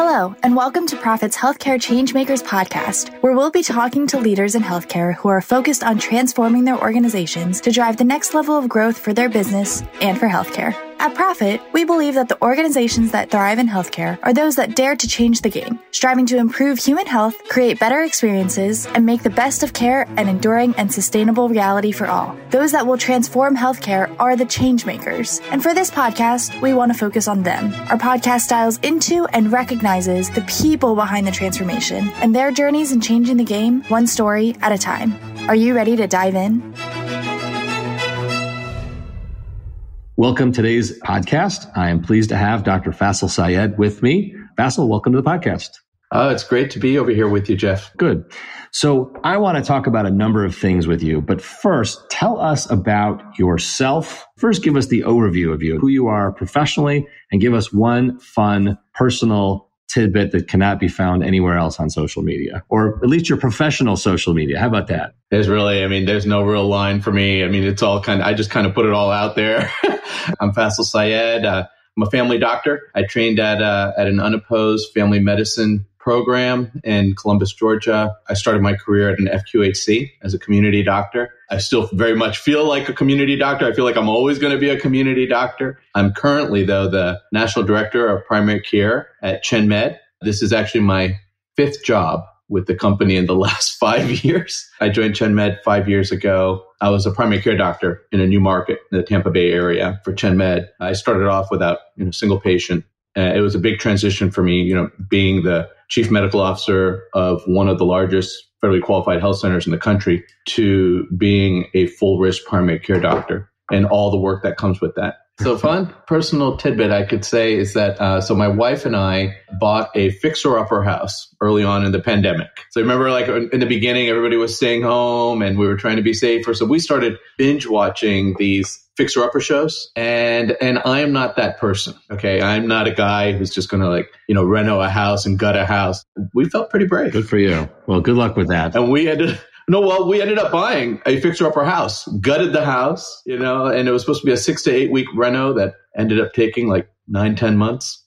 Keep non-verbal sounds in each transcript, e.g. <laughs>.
Hello, and welcome to Prophet's Healthcare Changemakers podcast, where we'll be talking to leaders in healthcare who are focused on transforming their organizations to drive the next level of growth for their business and for healthcare. At Prophet, we believe that the organizations that thrive in healthcare are those that dare to change the game, striving to improve human health, create better experiences, and make the best of care an enduring and sustainable reality for all. Those that will transform healthcare are the change makers. And for this podcast, we want to focus on them. Our podcast dials into and recognizes the people behind the transformation and their journeys in changing the game one story at a time. Are you ready to dive in? Welcome to today's podcast. I am pleased to have Dr. Faisel Syed with me. Faisel, welcome to the podcast. Oh, it's great to be over here with you, Jeff. Good. So I want to talk about a number of things with you, but first, tell us about yourself. First, give us the overview of you, who you are professionally, and give us one fun personal tidbit that cannot be found anywhere else on social media, or at least your professional social media. How about that? There's really, I mean, there's no real line for me. I mean, it's all kind of, I just kind of put it all out there. <laughs> I'm Faisel Syed. Uh, I'm a family doctor. I trained at, uh, at an unopposed family medicine program in Columbus, Georgia. I started my career at an FQHC as a community doctor. I still very much feel like a community doctor. I feel like I'm always going to be a community doctor. I'm currently, though, the national director of primary care at ChenMed. This is actually my fifth job with the company in the <laughs> last five years. I joined ChenMed five years ago. I was a primary care doctor in a new market in the Tampa Bay area for ChenMed. I started off without you know, single patient. Uh, it was a big transition for me, you know, being the chief medical officer of one of the largest federally qualified health centers in the country to being a full risk primary care doctor and all the work that comes with that. So, fun personal tidbit I could say is that uh, so my wife and I bought a fixer upper house early on in the pandemic. So, remember, like in the beginning, everybody was staying home and we were trying to be safer. So, we started binge watching these fixer upper shows and and I am not that person. Okay. I'm not a guy who's just gonna like, you know, reno a house and gut a house. We felt pretty brave. Good for you. Well, good luck with that. And we ended <laughs> no, well, we ended up buying a fixer upper house, gutted the house, you know, and it was supposed to be a six to eight week reno that ended up taking like nine, ten months.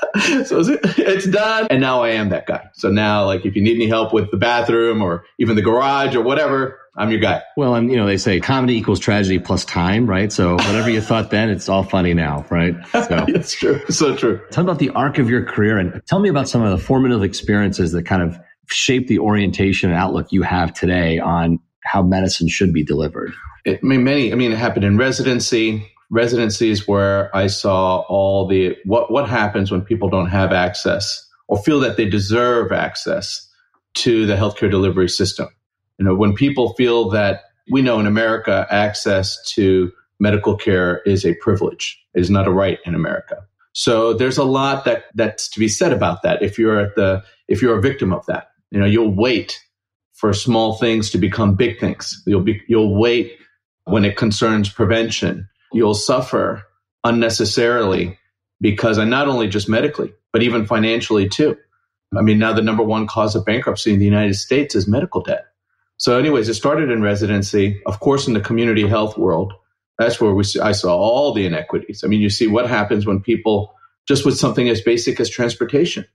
<laughs> so it's done. And now I am that guy. So now, like, if you need any help with the bathroom or even the garage or whatever, I'm your guy. Well, and you know, they say comedy equals tragedy plus time, right? So whatever you thought then, it's all funny now, right? So <laughs> it's true. So true. Tell me about the arc of your career and tell me about some of the formative experiences that kind of shape the orientation and outlook you have today on how medicine should be delivered. It, I mean, many, I mean, it happened in residency, residencies where I saw all the, what, what happens when people don't have access or feel that they deserve access to the healthcare delivery system. You know, when people feel that we know in America, access to medical care is a privilege, is not a right in America. So there's a lot that that's to be said about that. If you're at the if you're a victim of that, you know, you'll wait for small things to become big things. You'll be you'll wait when it concerns prevention. You'll suffer unnecessarily because and not only just medically, but even financially too. I mean, now the number one cause of bankruptcy in the United States is medical debt. So, anyways, it started in residency. Of course, in the community health world, that's where we I saw all the inequities. I mean, you see what happens when people just with something as basic as transportation.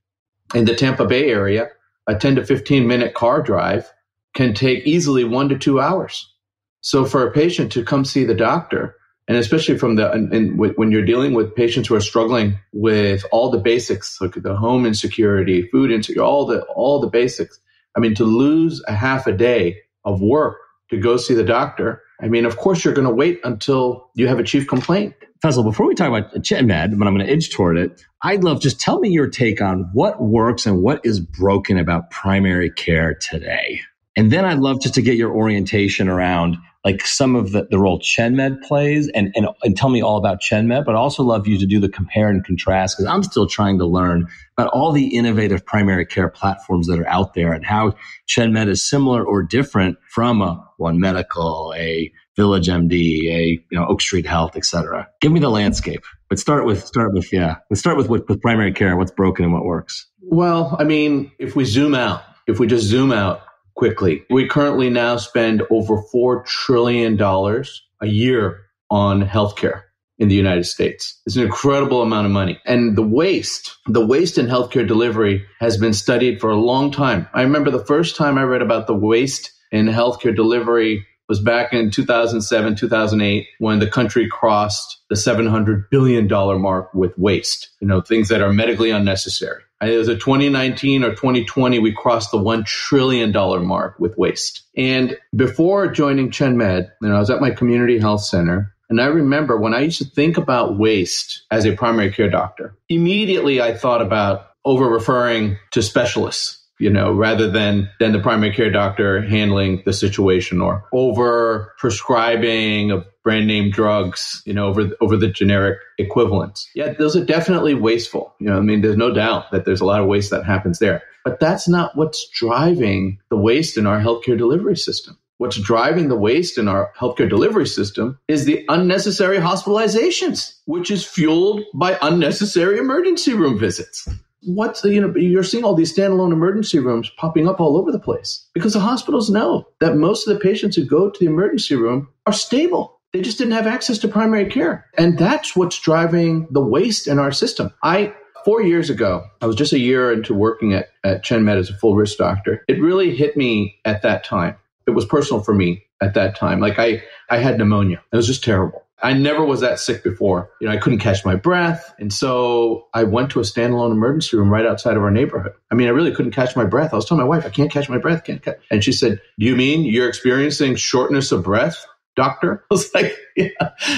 In the Tampa Bay area, a 10 to 15 minute car drive can take easily one to two hours. So, for a patient to come see the doctor, and especially from the and, and when you're dealing with patients who are struggling with all the basics, like the home insecurity, food insecurity, all the all the basics, I mean, to lose a half a day of work to go see the doctor, I mean, of course, you're going to wait until you have a chief complaint. Faisel, before we talk about ChenMed, but I'm going to edge toward it, I'd love just tell me your take on what works and what is broken about primary care today. And then I'd love just to get your orientation around like some of the, the role ChenMed plays and, and, and tell me all about ChenMed, but I also love you to do the compare and contrast because I'm still trying to learn about all the innovative primary care platforms that are out there and how ChenMed is similar or different from a One Medical, a Village MD, a you know Oak Street Health, etc. Give me the landscape. But start with start with yeah. Let's start with with primary care. What's broken and what works. Well, I mean, if we zoom out, if we just zoom out, quickly. We currently now spend over $4 trillion a year on healthcare. in the United States. It's an incredible amount of money. And the waste, the waste in healthcare delivery has been studied for a long time. I remember the first time I read about the waste in healthcare delivery was back in 2007, 2008, when the country crossed the $700 billion mark with waste, you know, things that are medically unnecessary. It was a 2019 or 2020, we crossed the $1 trillion mark with waste. And before joining ChenMed, you know, I was at my community health center and I remember when I used to think about waste as a primary care doctor, immediately I thought about over referring to specialists you know, rather than than the primary care doctor handling the situation or over prescribing brand name drugs, you know, over over the generic equivalents. Yeah, those are definitely wasteful. You know, I mean, there's no doubt that there's a lot of waste that happens there. But that's not what's driving the waste in our healthcare delivery system. What's driving the waste in our healthcare delivery system is the unnecessary hospitalizations, which is fueled by unnecessary emergency room visits what's you know, you're seeing all these standalone emergency rooms popping up all over the place because the hospitals know that most of the patients who go to the emergency room are stable. They just didn't have access to primary care. And that's what's driving the waste in our system. I, four years ago, I was just a year into working at, at ChenMed as a full risk doctor. It really hit me at that time. It was personal for me at that time. Like I, I had pneumonia. It was just terrible. I never was that sick before. You know, I couldn't catch my breath. And so I went to a standalone emergency room right outside of our neighborhood. I mean, I really couldn't catch my breath. I was telling my wife, I can't catch my breath. Can't catch. And she said, Do you mean you're experiencing shortness of breath? Doctor? <laughs> I was like, yeah,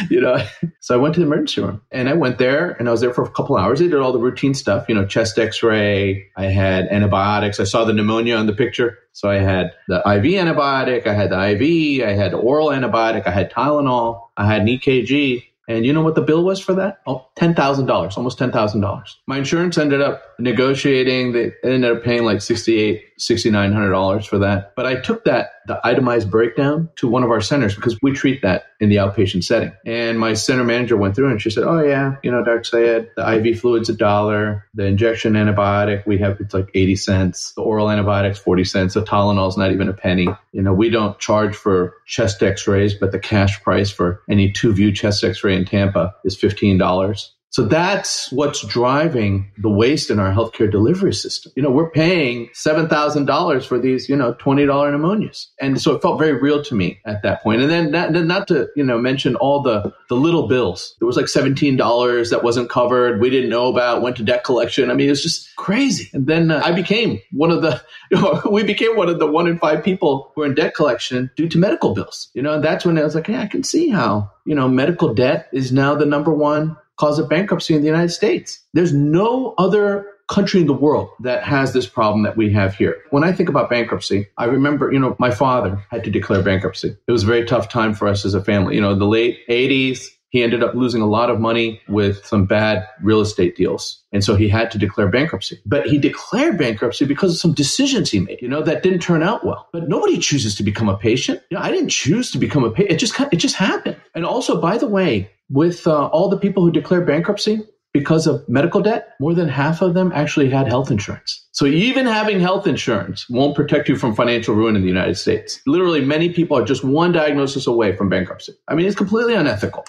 you know. So I went to the emergency room and I went there and I was there for a couple hours. They did all the routine stuff, you know, chest x ray. I had antibiotics. I saw the pneumonia on the picture. So I had the IV antibiotic, I had the IV, I had the oral antibiotic, I had Tylenol, I had an EKG. And you know what the bill was for that? Oh, $10,000, almost $10,000. My insurance ended up negotiating. They ended up paying like $6,800, $6,900 for that. But I took that, the itemized breakdown to one of our centers because we treat that in the outpatient setting. And my center manager went through and she said, Oh yeah, you know, Dr. Syed, the IV fluid's a dollar. The injection antibiotic, we have, it's like 80 cents. The oral antibiotics, 40 cents. The Tylenol's not even a penny. You know, we don't charge for chest x-rays, but the cash price for any two view chest x-ray in Tampa is $15. So that's what's driving the waste in our healthcare delivery system. You know, we're paying $7,000 for these, you know, $20 pneumonias. And so it felt very real to me at that point. And then not, not to, you know, mention all the, the little bills. There was like $17 that wasn't covered. We didn't know about, went to debt collection. I mean, it was just crazy. And then uh, I became one of the, you <laughs> know, we became one of the one in five people who are in debt collection due to medical bills. You know, and that's when I was like, hey, I can see how, you know, medical debt is now the number one cause of bankruptcy in the United States. There's no other country in the world that has this problem that we have here. When I think about bankruptcy, I remember, you know, my father had to declare bankruptcy. It was a very tough time for us as a family. You know, the late 80s, he ended up losing a lot of money with some bad real estate deals. And so he had to declare bankruptcy. But he declared bankruptcy because of some decisions he made, you know, that didn't turn out well. But nobody chooses to become a patient. You know, I didn't choose to become a patient. It just, it just happened. And also, by the way, with uh, all the people who declared bankruptcy because of medical debt, more than half of them actually had health insurance. So even having health insurance won't protect you from financial ruin in the United States. Literally, many people are just one diagnosis away from bankruptcy. I mean, it's completely unethical.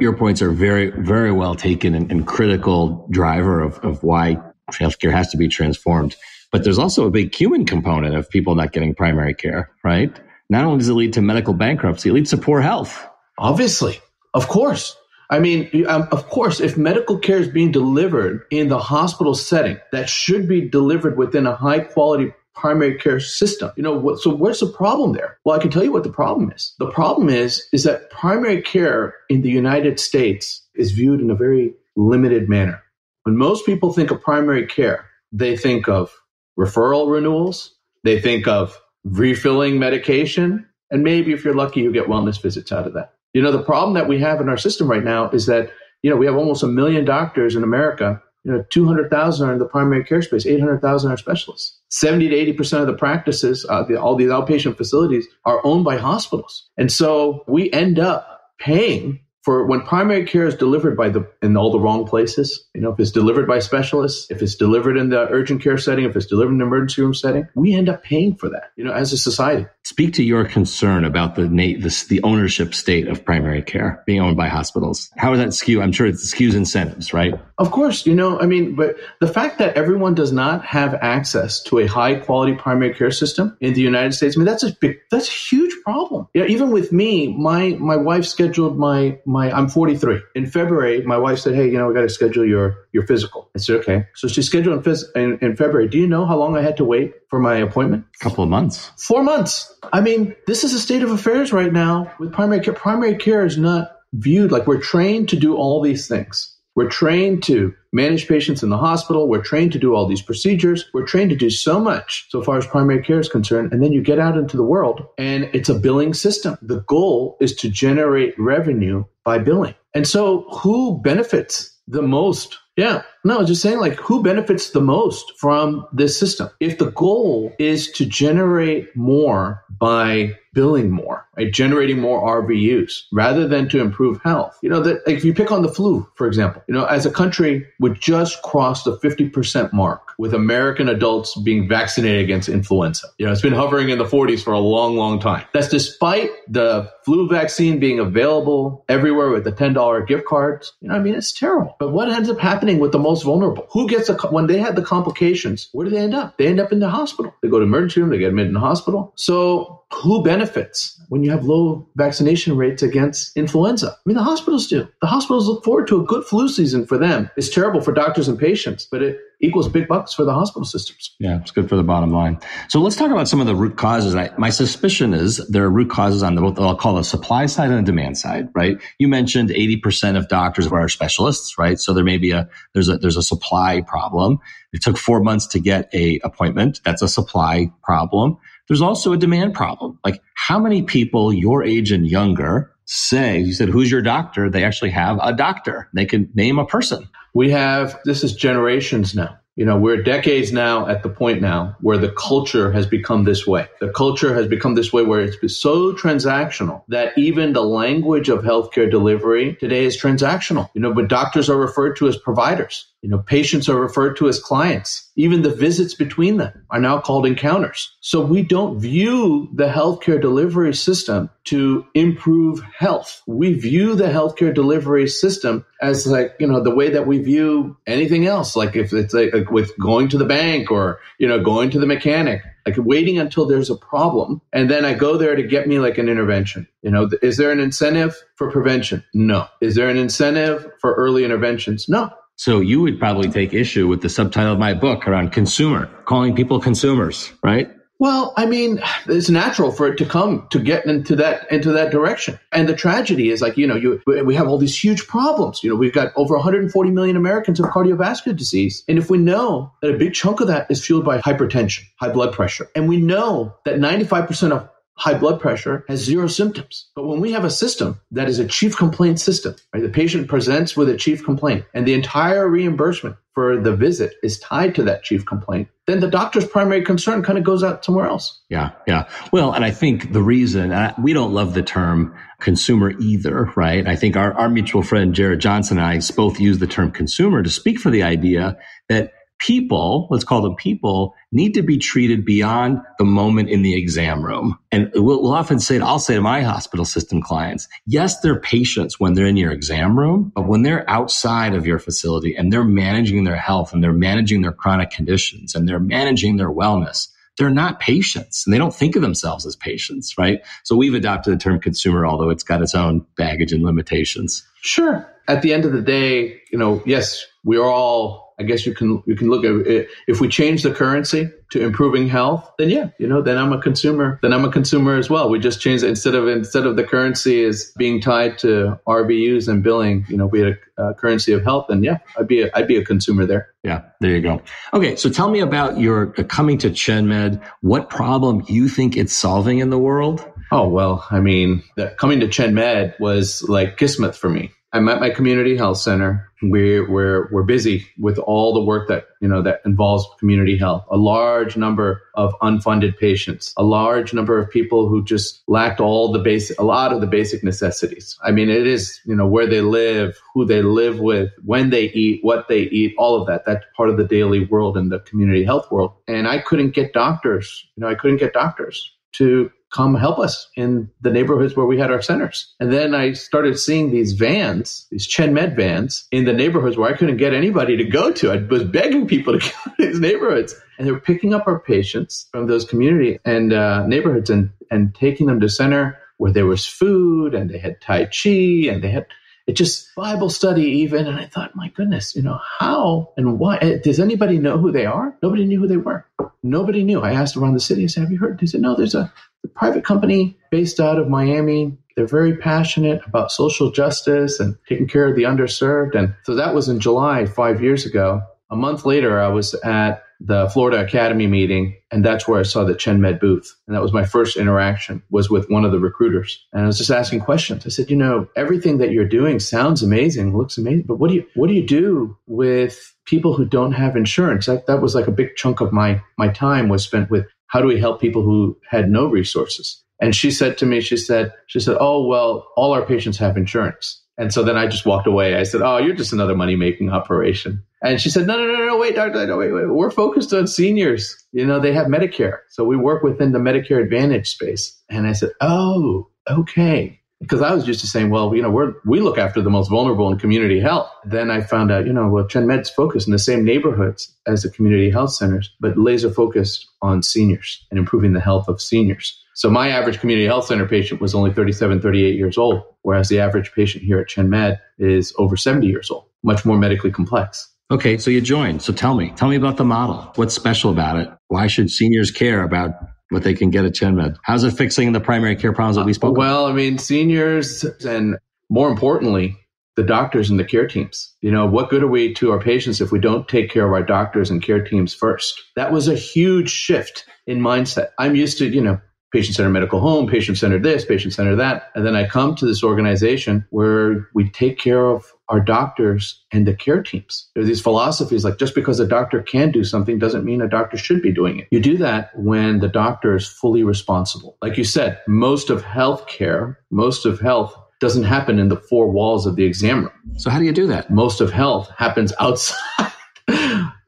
Your points are very, very well taken and, and critical driver of, of why healthcare has to be transformed. But there's also a big human component of people not getting primary care, right? Not only does it lead to medical bankruptcy, it leads to poor health. Obviously. Of course. I mean, um, of course, if medical care is being delivered in the hospital setting, that should be delivered within a high quality primary care system. You know, so what's the problem there? Well, I can tell you what the problem is. The problem is is that primary care in the United States is viewed in a very limited manner. When most people think of primary care, they think of referral renewals, they think of refilling medication, and maybe if you're lucky, you get wellness visits out of that. You know, the problem that we have in our system right now is that, you know, we have almost a million doctors in America. You know, 200,000 are in the primary care space, 800,000 are specialists. 70 to 80% of the practices, uh, the, all these outpatient facilities are owned by hospitals. And so we end up paying for when primary care is delivered by the in all the wrong places, you know, if it's delivered by specialists, if it's delivered in the urgent care setting, if it's delivered in the emergency room setting, we end up paying for that, you know, as a society. Speak to your concern about the the, the ownership state of primary care being owned by hospitals. How does that skew? I'm sure it skews incentives, right? Of course, you know, I mean, but the fact that everyone does not have access to a high quality primary care system in the United States, I mean, that's a big, that's a huge problem. You know, even with me, my my wife scheduled my my I'm 43 in February. My wife said, "Hey, you know, we got to schedule your your physical." I said, "Okay." So she scheduled in, phys- in, in February. Do you know how long I had to wait for my appointment? A couple of months. Four months. I mean, this is a state of affairs right now with primary care. Primary care is not viewed like we're trained to do all these things. We're trained to manage patients in the hospital. We're trained to do all these procedures. We're trained to do so much so far as primary care is concerned. And then you get out into the world and it's a billing system. The goal is to generate revenue by billing. And so who benefits the most yeah. No, just saying like who benefits the most from this system? If the goal is to generate more by billing more, right? Generating more RVUs rather than to improve health. You know, that if you pick on the flu, for example, you know, as a country, we just crossed the 50% mark with American adults being vaccinated against influenza. You know, it's been hovering in the 40s for a long, long time. That's despite the flu vaccine being available everywhere with the $10 gift cards. You know, I mean, it's terrible. But what ends up happening with the most vulnerable? Who gets a, when they had the complications, where do they end up? They end up in the hospital. They go to emergency room, they get admitted in the hospital. So who benefits when you have low vaccination rates against influenza? I mean, the hospitals do. The hospitals look forward to a good flu season for them. It's terrible for doctors and patients, but it equals big bucks for the hospital systems. Yeah, it's good for the bottom line. So let's talk about some of the root causes. I, my suspicion is there are root causes on the what I'll call the supply side and the demand side, right? You mentioned 80% of doctors are specialists, right? So there may be a there's a there's a supply problem. It took four months to get a appointment. That's a supply problem. There's also a demand problem. Like how many people your age and younger say, you said, who's your doctor? They actually have a doctor. They can name a person. We have, this is generations now. You know, we're decades now at the point now where the culture has become this way. The culture has become this way where it's so transactional that even the language of healthcare delivery today is transactional. You know, but doctors are referred to as providers. You know, patients are referred to as clients. Even the visits between them are now called encounters. So we don't view the healthcare delivery system to improve health. We view the healthcare delivery system as like, you know, the way that we view anything else. Like if it's like, like with going to the bank or, you know, going to the mechanic, like waiting until there's a problem. And then I go there to get me like an intervention. You know, is there an incentive for prevention? No. Is there an incentive for early interventions? No. So you would probably take issue with the subtitle of my book around consumer, calling people consumers, right? Well, I mean, it's natural for it to come to get into that into that direction. And the tragedy is like, you know, you we have all these huge problems. You know, we've got over 140 million Americans with cardiovascular disease. And if we know that a big chunk of that is fueled by hypertension, high blood pressure, and we know that 95% of high blood pressure has zero symptoms. But when we have a system that is a chief complaint system, right, the patient presents with a chief complaint and the entire reimbursement for the visit is tied to that chief complaint, then the doctor's primary concern kind of goes out somewhere else. Yeah, yeah. Well, and I think the reason uh, we don't love the term consumer either, right? I think our, our mutual friend Jared Johnson and I both use the term consumer to speak for the idea that people, let's call them people, need to be treated beyond the moment in the exam room. And we'll, we'll, often say, I'll say to my hospital system clients, yes, they're patients when they're in your exam room, but when they're outside of your facility and they're managing their health and they're managing their chronic conditions and they're managing their wellness, they're not patients and they don't think of themselves as patients, right? So we've adopted the term consumer, although it's got its own baggage and limitations. Sure. At the end of the day, you know, yes, we are all I guess you can you can look at it. if we change the currency to improving health, then yeah, you know, then I'm a consumer. Then I'm a consumer as well. We just changed it instead of instead of the currency is being tied to RVUs and billing. You know, we had a, a currency of health, and yeah, I'd be a, I'd be a consumer there. Yeah, there you go. Okay, so tell me about your uh, coming to ChenMed. What problem you think it's solving in the world? Oh well, I mean, the, coming to ChenMed was like kismet for me. I'm at my community health center. We're, we're, we're busy with all the work that, you know, that involves community health. A large number of unfunded patients, a large number of people who just lacked all the basic, a lot of the basic necessities. I mean, it is, you know, where they live, who they live with, when they eat, what they eat, all of that. That's part of the daily world and the community health world. And I couldn't get doctors, you know, I couldn't get doctors to come help us in the neighborhoods where we had our centers. And then I started seeing these vans, these ChenMed vans in the neighborhoods where I couldn't get anybody to go to. I was begging people to <laughs> go to these neighborhoods. And they were picking up our patients from those community and uh, neighborhoods and, and taking them to center where there was food and they had Tai Chi and they had it just Bible study even. And I thought, my goodness, you know, how and why? Eh, does anybody know who they are? Nobody knew who they were. Nobody knew. I asked around the city, I said, have you heard? They said, no, there's a, a private company based out of Miami. They're very passionate about social justice and taking care of the underserved. And so that was in July, five years ago. A month later, I was at the Florida Academy meeting, and that's where I saw the ChenMed booth. And that was my first interaction was with one of the recruiters. And I was just asking questions. I said, you know, everything that you're doing sounds amazing, looks amazing, but what do you what do you do with people who don't have insurance? That that was like a big chunk of my my time was spent with how do we help people who had no resources? And she said to me, she said, she said, Oh, well, all our patients have insurance. And so then I just walked away. I said, Oh, you're just another money making operation. And she said, No, no, no, no, wait, doctor, no, wait, wait. We're focused on seniors. You know, they have Medicare. So we work within the Medicare Advantage space. And I said, Oh, okay. Because I was used to saying, well, you know, we're, we look after the most vulnerable in community health. Then I found out, you know, well, ChenMed's focused in the same neighborhoods as the community health centers, but laser focused on seniors and improving the health of seniors. So my average community health center patient was only 37, 38 years old, whereas the average patient here at ChenMed is over 70 years old, much more medically complex. Okay, so you joined. So tell me, tell me about the model. What's special about it? Why should seniors care about what they can get at ChenMed? How's it fixing the primary care problems that we spoke? Well, I mean, seniors and more importantly, the doctors and the care teams. You know, what good are we to our patients if we don't take care of our doctors and care teams first? That was a huge shift in mindset. I'm used to, you know, patient centered medical home, patient centered this, patient centered that. And then I come to this organization where we take care of our doctors and the care teams. There are these philosophies like just because a doctor can do something doesn't mean a doctor should be doing it. You do that when the doctor is fully responsible. Like you said, most of healthcare, most of health doesn't happen in the four walls of the exam room. So how do you do that? Most of health happens <laughs> outside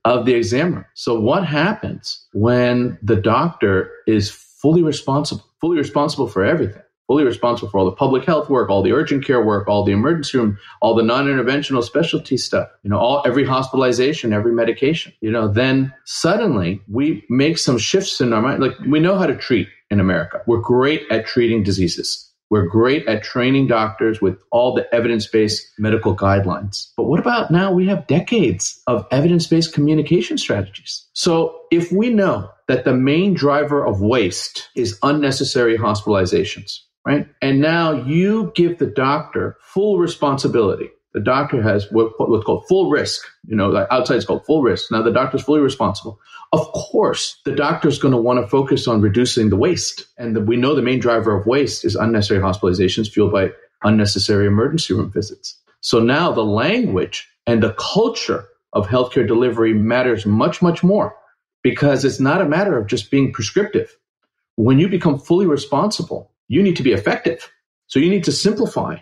of the exam room. So what happens when the doctor is fully responsible, fully responsible for everything, fully responsible for all the public health work, all the urgent care work, all the emergency room, all the non-interventional specialty stuff, you know, all every hospitalization, every medication, you know, then suddenly we make some shifts in our mind. Like we know how to treat in America. We're great at treating diseases. We're great at training doctors with all the evidence based medical guidelines. But what about now? We have decades of evidence based communication strategies. So if we know that the main driver of waste is unnecessary hospitalizations, right? And now you give the doctor full responsibility. The doctor has what's called full risk. You know, outside it's called full risk. Now the doctor's fully responsible. Of course, the doctor's going to want to focus on reducing the waste. And the, we know the main driver of waste is unnecessary hospitalizations fueled by unnecessary emergency room visits. So now the language and the culture of healthcare delivery matters much, much more because it's not a matter of just being prescriptive. When you become fully responsible, you need to be effective. So you need to simplify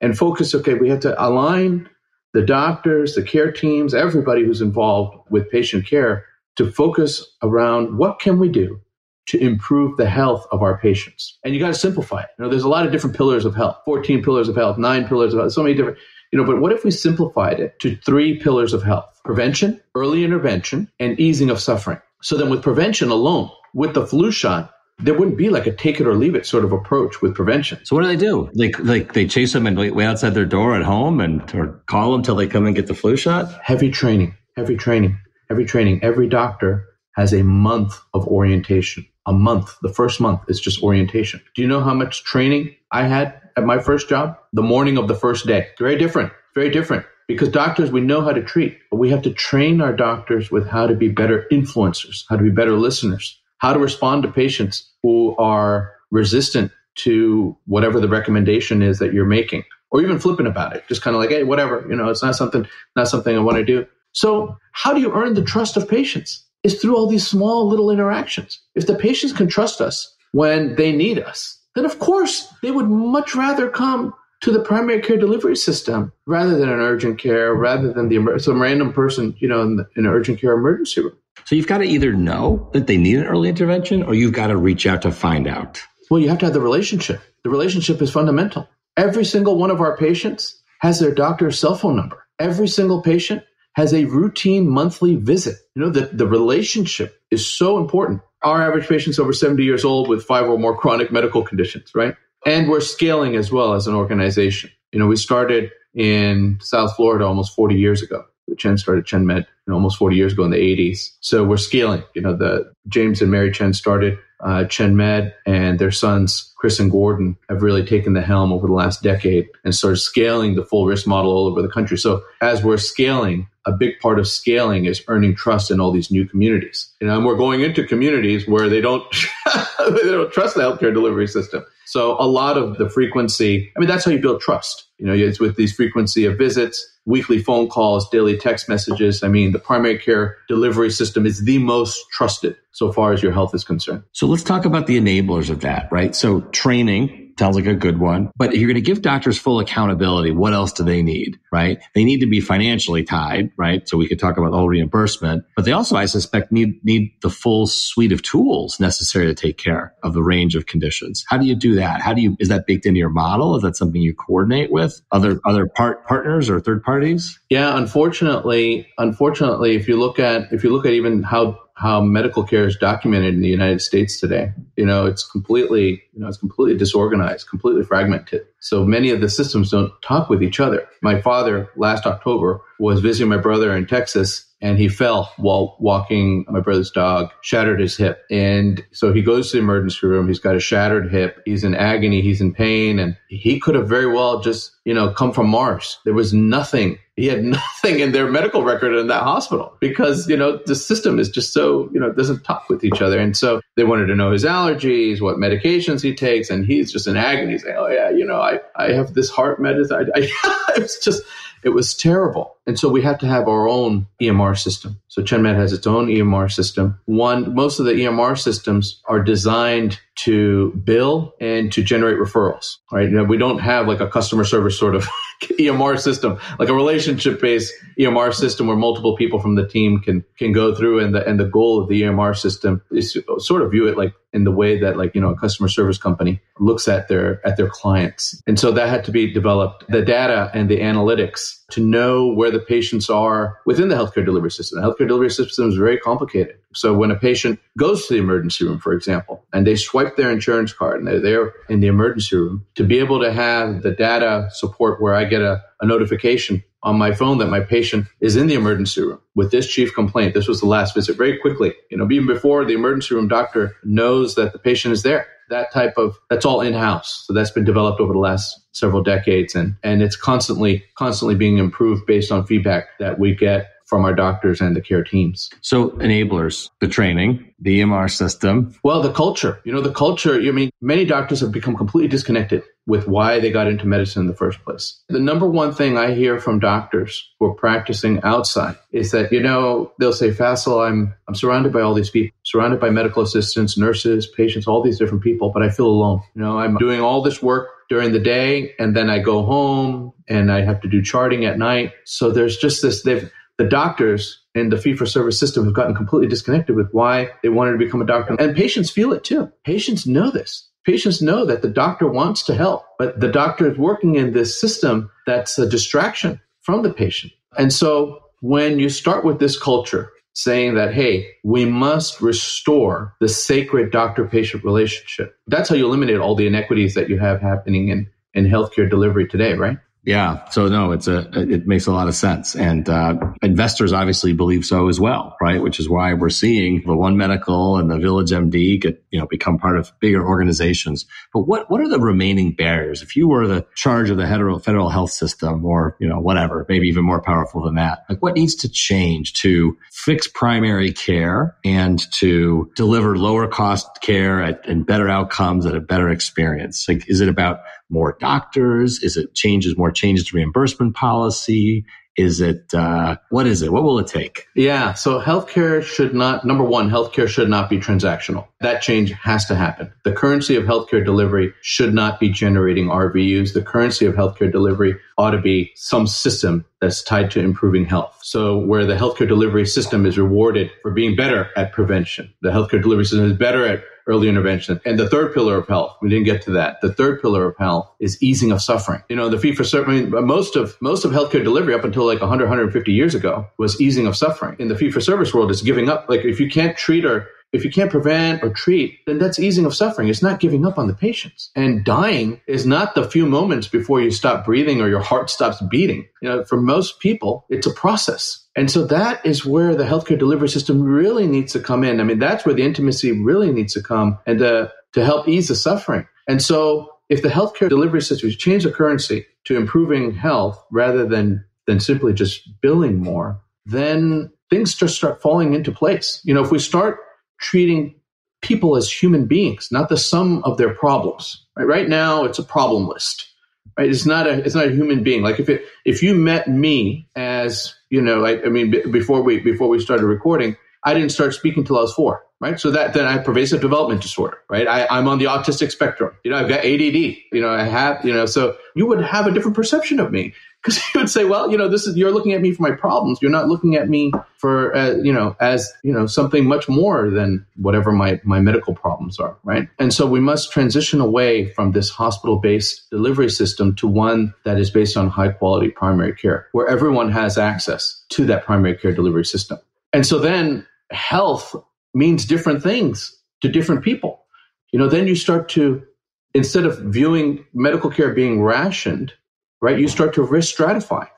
and focus. Okay, we have to align the doctors, the care teams, everybody who's involved with patient care to focus around what can we do to improve the health of our patients. And you got to simplify it. You know, there's a lot of different pillars of health, 14 pillars of health, nine pillars of health, so many different, you know, but what if we simplified it to three pillars of health? Prevention, early intervention, and easing of suffering. So then with prevention alone, with the flu shot, there wouldn't be like a take it or leave it sort of approach with prevention. So what do they do? Like like they chase them and wait, wait outside their door at home and or call them till they come and get the flu shot? Heavy training, heavy training, heavy training. Every doctor has a month of orientation. A month. The first month is just orientation. Do you know how much training I had at my first job? The morning of the first day. Very different. Very different. Because doctors, we know how to treat, but we have to train our doctors with how to be better influencers, how to be better listeners, how to respond to patients who are resistant to whatever the recommendation is that you're making or even flippant about it, just kind of like, hey, whatever, you know, it's not something, not something I want to do. So how do you earn the trust of patients? Is through all these small little interactions. If the patients can trust us when they need us, then of course they would much rather come to the primary care delivery system rather than an urgent care, rather than the some random person, you know, in, the, in an urgent care emergency room. So you've got to either know that they need an early intervention or you've got to reach out to find out. Well, you have to have the relationship. The relationship is fundamental. Every single one of our patients has their doctor's cell phone number. Every single patient has a routine monthly visit. You know, the, the relationship is so important. Our average patient's over 70 years old with five or more chronic medical conditions, right? And we're scaling as well as an organization. You know, we started in South Florida almost 40 years ago. Chen started ChenMed you know, almost 40 years ago in the 80s. So we're scaling. You know, the James and Mary Chen started uh, ChenMed, and their sons Chris and Gordon have really taken the helm over the last decade and started scaling the full risk model all over the country. So as we're scaling, a big part of scaling is earning trust in all these new communities. You know, and we're going into communities where they don't <laughs> they don't trust the healthcare delivery system. So a lot of the frequency, I mean, that's how you build trust. You know, it's with these frequency of visits, weekly phone calls, daily text messages. I mean, the primary care delivery system is the most trusted so far as your health is concerned. So let's talk about the enablers of that, right? So training, Sounds like a good one. But if you're going to give doctors full accountability, what else do they need, right? They need to be financially tied, right? So we could talk about whole reimbursement, but they also, I suspect, need, need the full suite of tools necessary to take care of the range of conditions. How do you do that? How do you, is that baked into your model? Is that something you coordinate with other, other part, partners or third parties? Yeah, unfortunately, unfortunately, if you look at, if you look at even how how medical care is documented in the United States today. You know, it's completely, you know, it's completely disorganized, completely fragmented. So many of the systems don't talk with each other. My father last October was visiting my brother in Texas and he fell while walking my brother's dog, shattered his hip. And so he goes to the emergency room. He's got a shattered hip. He's in agony. He's in pain. And he could have very well just, you know, come from Mars. There was nothing. He had <laughs> nothing in their medical record in that hospital because, you know, the system is just so, you know, doesn't talk with each other. And so they wanted to know his allergies, what medications he takes. And he's just in agony saying, oh, yeah, you know, I, I have this heart medicine. I, I, <laughs> it's just, it was terrible. And so we had to have our own EMR system. So ChenMed has its own EMR system. One, most of the EMR systems are designed to bill and to generate referrals, right? Know, we don't have like a customer service sort of EMR system, like a relationship based EMR system where multiple people from the team can, can go through. And the, and the goal of the EMR system is sort of view it like in the way that like, you know, a customer service company looks at their, at their clients. And so that had to be developed. The data and the analytics to know where the patients are within the healthcare delivery system. The healthcare delivery system is very complicated. So when a patient goes to the emergency room, for example, and they swipe their insurance card and they're there in the emergency room, to be able to have the data support where I get a, a notification on my phone that my patient is in the emergency room with this chief complaint. This was the last visit very quickly. You know, even before the emergency room doctor knows that the patient is there that type of that's all in house. So that's been developed over the last several decades, and and it's constantly constantly being improved based on feedback that we get from our doctors and the care teams. So enablers, the training, the EMR system. Well, the culture. You know, the culture. I mean, many doctors have become completely disconnected with why they got into medicine in the first place. The number one thing I hear from doctors who are practicing outside is that, you know, they'll say, Faisel, I'm, I'm surrounded by all these people, surrounded by medical assistants, nurses, patients, all these different people, but I feel alone. You know, I'm doing all this work during the day and then I go home and I have to do charting at night. So there's just this, they've, the doctors in the fee for service system have gotten completely disconnected with why they wanted to become a doctor. And patients feel it too. Patients know this. Patients know that the doctor wants to help, but the doctor is working in this system that's a distraction from the patient. And so when you start with this culture saying that, hey, we must restore the sacred doctor patient relationship, that's how you eliminate all the inequities that you have happening in, in healthcare delivery today, right? Yeah. So no, it's a, it makes a lot of sense. And, uh, investors obviously believe so as well, right? Which is why we're seeing the One Medical and the Village MD get, you know, become part of bigger organizations. But what, what are the remaining barriers? If you were the charge of the federal, federal health system or, you know, whatever, maybe even more powerful than that, like what needs to change to fix primary care and to deliver lower cost care at, and better outcomes at a better experience? Like, is it about more doctors? Is it changes, more changes to reimbursement policy? Is it, uh, what is it? What will it take? Yeah. So healthcare should not, number one, healthcare should not be transactional. That change has to happen. The currency of healthcare delivery should not be generating RVUs. The currency of healthcare delivery ought to be some system that's tied to improving health. So where the healthcare delivery system is rewarded for being better at prevention, the healthcare delivery system is better at early intervention. And the third pillar of health, we didn't get to that. The third pillar of health is easing of suffering. You know, the fee for service, I mean, most of, most of healthcare delivery up until like 100, 150 years ago was easing of suffering. In the fee for service world, it's giving up. Like if you can't treat or if you can't prevent or treat, then that's easing of suffering. It's not giving up on the patients. And dying is not the few moments before you stop breathing or your heart stops beating. You know, for most people, it's a process. And so that is where the healthcare delivery system really needs to come in. I mean, that's where the intimacy really needs to come and to, to help ease the suffering. And so if the healthcare delivery system change the currency to improving health rather than, than simply just billing more, then things just start falling into place. You know, if we start treating people as human beings, not the sum of their problems. Right, right now, it's a problem list. Right? It's not a it's not a human being. Like if it if you met me as you know, I, I mean, b- before we before we started recording, I didn't start speaking until I was four. Right, so that then I have pervasive development disorder. Right, I, I'm on the autistic spectrum. You know, I've got ADD. You know, I have. You know, so you would have a different perception of me because you <laughs> would say, well, you know, this is you're looking at me for my problems. You're not looking at me for uh, you know as you know something much more than whatever my my medical problems are, right? And so we must transition away from this hospital based delivery system to one that is based on high quality primary care, where everyone has access to that primary care delivery system. And so then health means different things to different people. You know, then you start to instead of viewing medical care being rationed right? You start to risk stratify.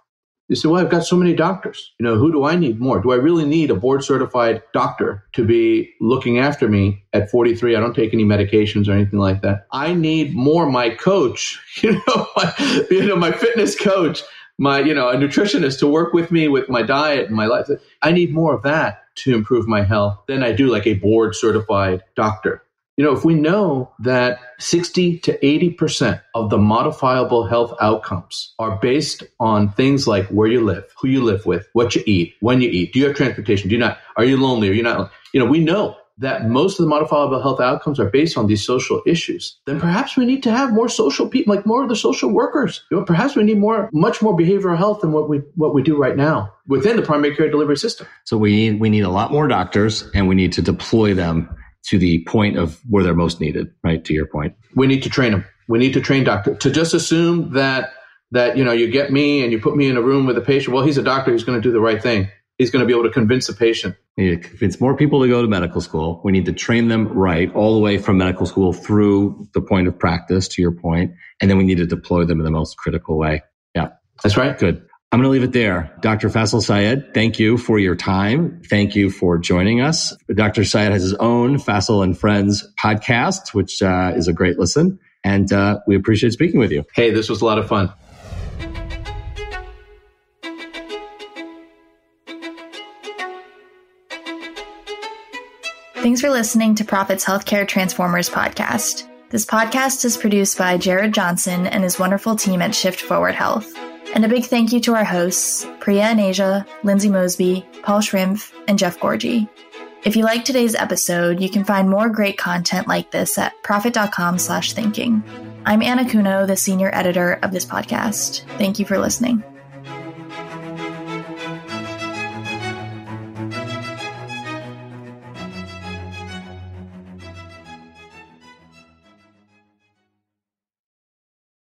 You say, well, I've got so many doctors. You know, who do I need more? Do I really need a board certified doctor to be looking after me at 43? I don't take any medications or anything like that. I need more my coach, <laughs> you know, my, you know, my fitness coach, my, you know, a nutritionist to work with me with my diet and my life. I need more of that to improve my health than I do like a board certified doctor. You know, if we know that 60 to 80% of the modifiable health outcomes are based on things like where you live, who you live with, what you eat, when you eat, do you have transportation, do you not, are you lonely, are you not, you know, we know that most of the modifiable health outcomes are based on these social issues, then perhaps we need to have more social people, like more of the social workers. You know, perhaps we need more, much more behavioral health than what we what we do right now within the primary care delivery system. So we need we need a lot more doctors, and we need to deploy them to the point of where they're most needed, right? To your point. We need to train them. We need to train doctors. To just assume that that you know you get me and you put me in a room with a patient. Well, he's a doctor. He's going to do the right thing. He's going to be able to convince the patient. Need convince more people to go to medical school. We need to train them right all the way from medical school through the point of practice. To your point, and then we need to deploy them in the most critical way. Yeah, that's right. Good. I'm going to leave it there. Dr. Faisel Syed, thank you for your time. Thank you for joining us. Dr. Syed has his own Faisel and Friends podcast, which uh, is a great listen. And uh, we appreciate speaking with you. Hey, this was a lot of fun. Thanks for listening to Prophet's Healthcare Transformers podcast. This podcast is produced by Jared Johnson and his wonderful team at Shift Forward Health. And a big thank you to our hosts, Priya and Asia, Lindsay Mosby, Paul Schrimpf, and Jeff Gourdji. If you like today's episode, you can find more great content like this at prophet.com slash thinking. I'm Anna Kuno, the senior editor of this podcast. Thank you for listening.